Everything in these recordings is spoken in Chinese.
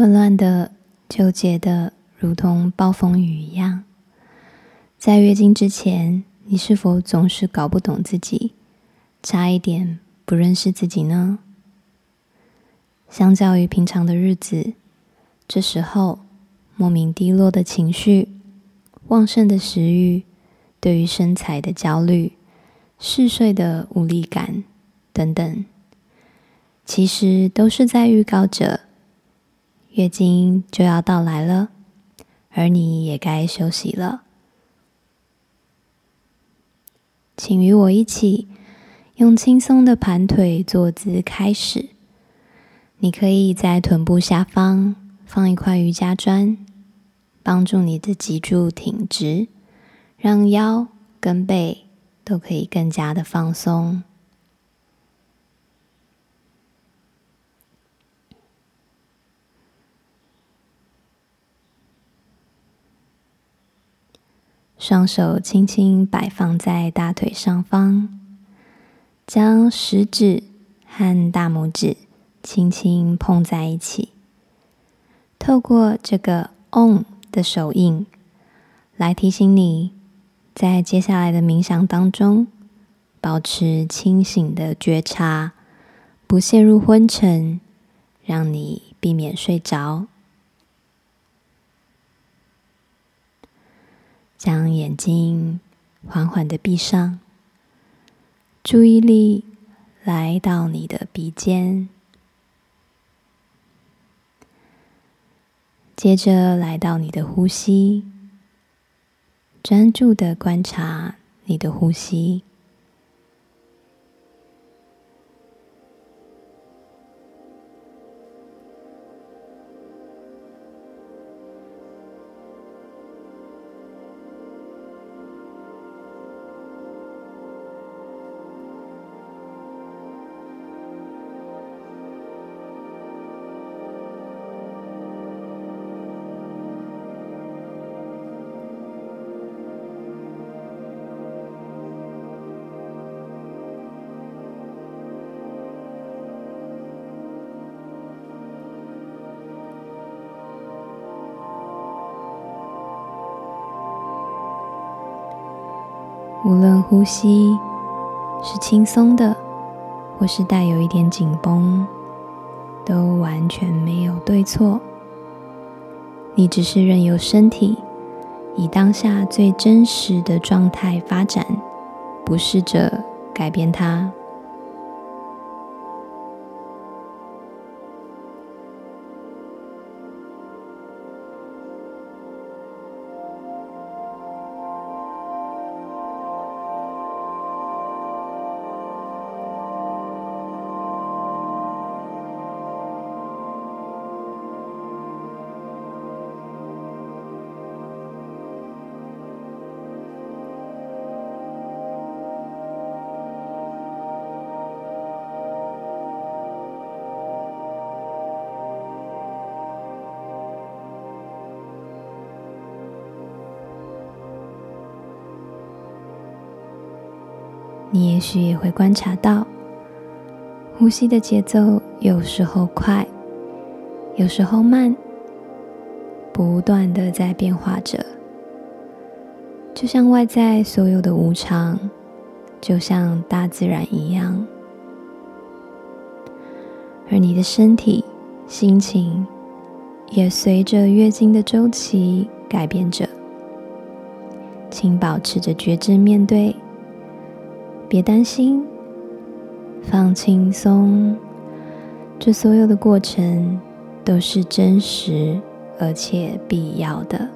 混乱的、纠结的，如同暴风雨一样。在月经之前，你是否总是搞不懂自己，差一点不认识自己呢？相较于平常的日子，这时候莫名低落的情绪、旺盛的食欲、对于身材的焦虑、嗜睡的无力感等等，其实都是在预告着月经就要到来了，而你也该休息了。请与我一起用轻松的盘腿坐姿开始。你可以在臀部下方放一块瑜伽砖，帮助你的脊柱挺直，让腰跟背都可以更加的放松。双手轻轻摆放在大腿上方，将食指和大拇指轻轻碰在一起。透过这个 “on” 的手印，来提醒你，在接下来的冥想当中，保持清醒的觉察，不陷入昏沉，让你避免睡着。将眼睛缓缓的闭上，注意力来到你的鼻尖，接着来到你的呼吸，专注的观察你的呼吸。无论呼吸是轻松的，或是带有一点紧绷，都完全没有对错。你只是任由身体以当下最真实的状态发展，不试着改变它。你也许也会观察到，呼吸的节奏有时候快，有时候慢，不断的在变化着，就像外在所有的无常，就像大自然一样，而你的身体、心情也随着月经的周期改变着，请保持着觉知面对。别担心，放轻松，这所有的过程都是真实而且必要的。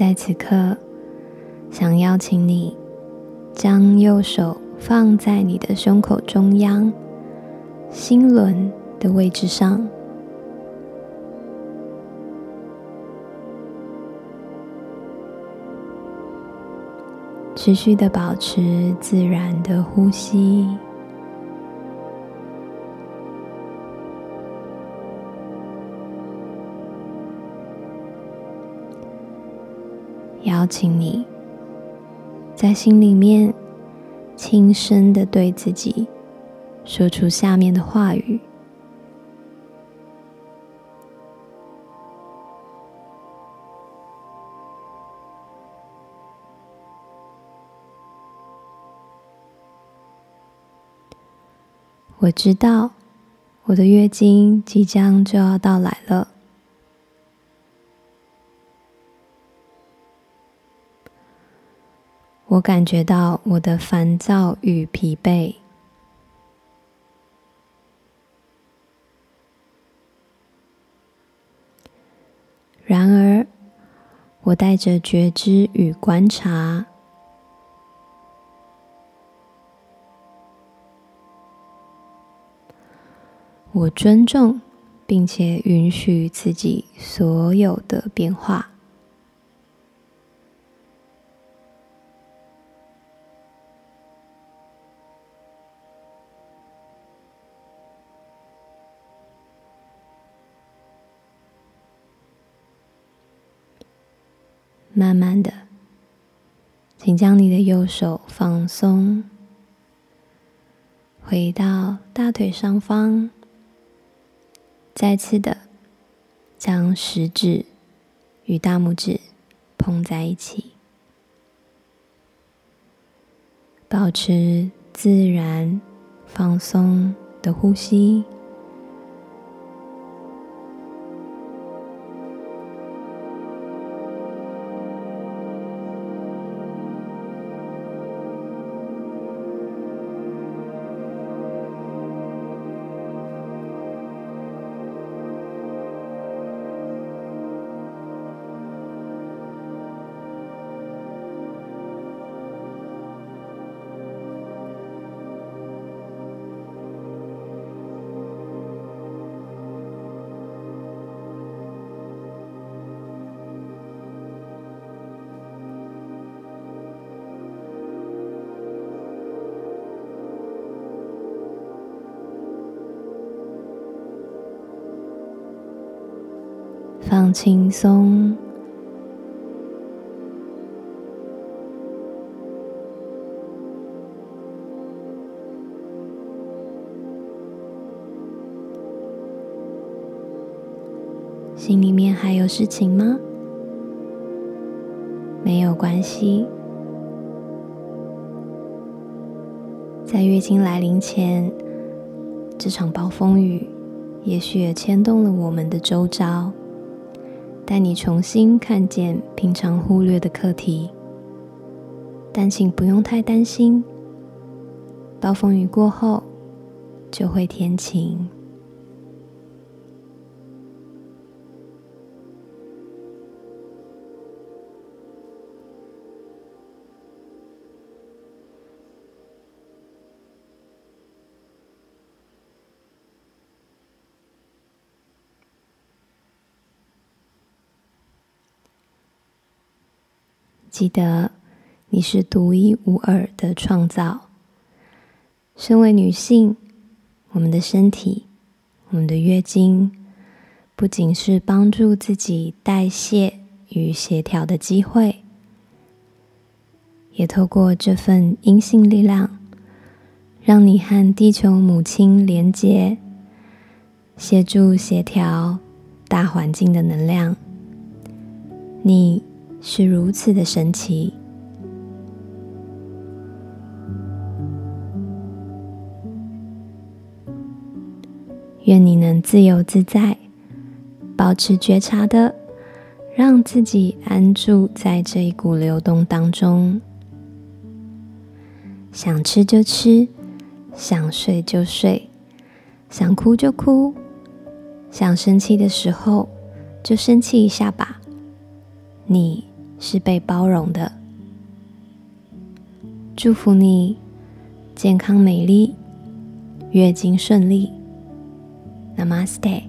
在此刻，想邀请你将右手放在你的胸口中央，心轮的位置上，持续的保持自然的呼吸。邀请你在心里面轻声的对自己说出下面的话语：我知道我的月经即将就要到来了。我感觉到我的烦躁与疲惫，然而，我带着觉知与观察，我尊重并且允许自己所有的变化。慢慢的，请将你的右手放松，回到大腿上方，再次的将食指与大拇指碰在一起，保持自然放松的呼吸。放轻松，心里面还有事情吗？没有关系，在月经来临前，这场暴风雨也许也牵动了我们的周遭。带你重新看见平常忽略的课题，但请不用太担心，暴风雨过后就会天晴。记得，你是独一无二的创造。身为女性，我们的身体，我们的月经，不仅是帮助自己代谢与协调的机会，也透过这份阴性力量，让你和地球母亲连结，协助协调大环境的能量。你。是如此的神奇。愿你能自由自在，保持觉察的，让自己安住在这一股流动当中。想吃就吃，想睡就睡，想哭就哭，想生气的时候就生气一下吧。你。是被包容的。祝福你健康美丽，月经顺利。Namaste。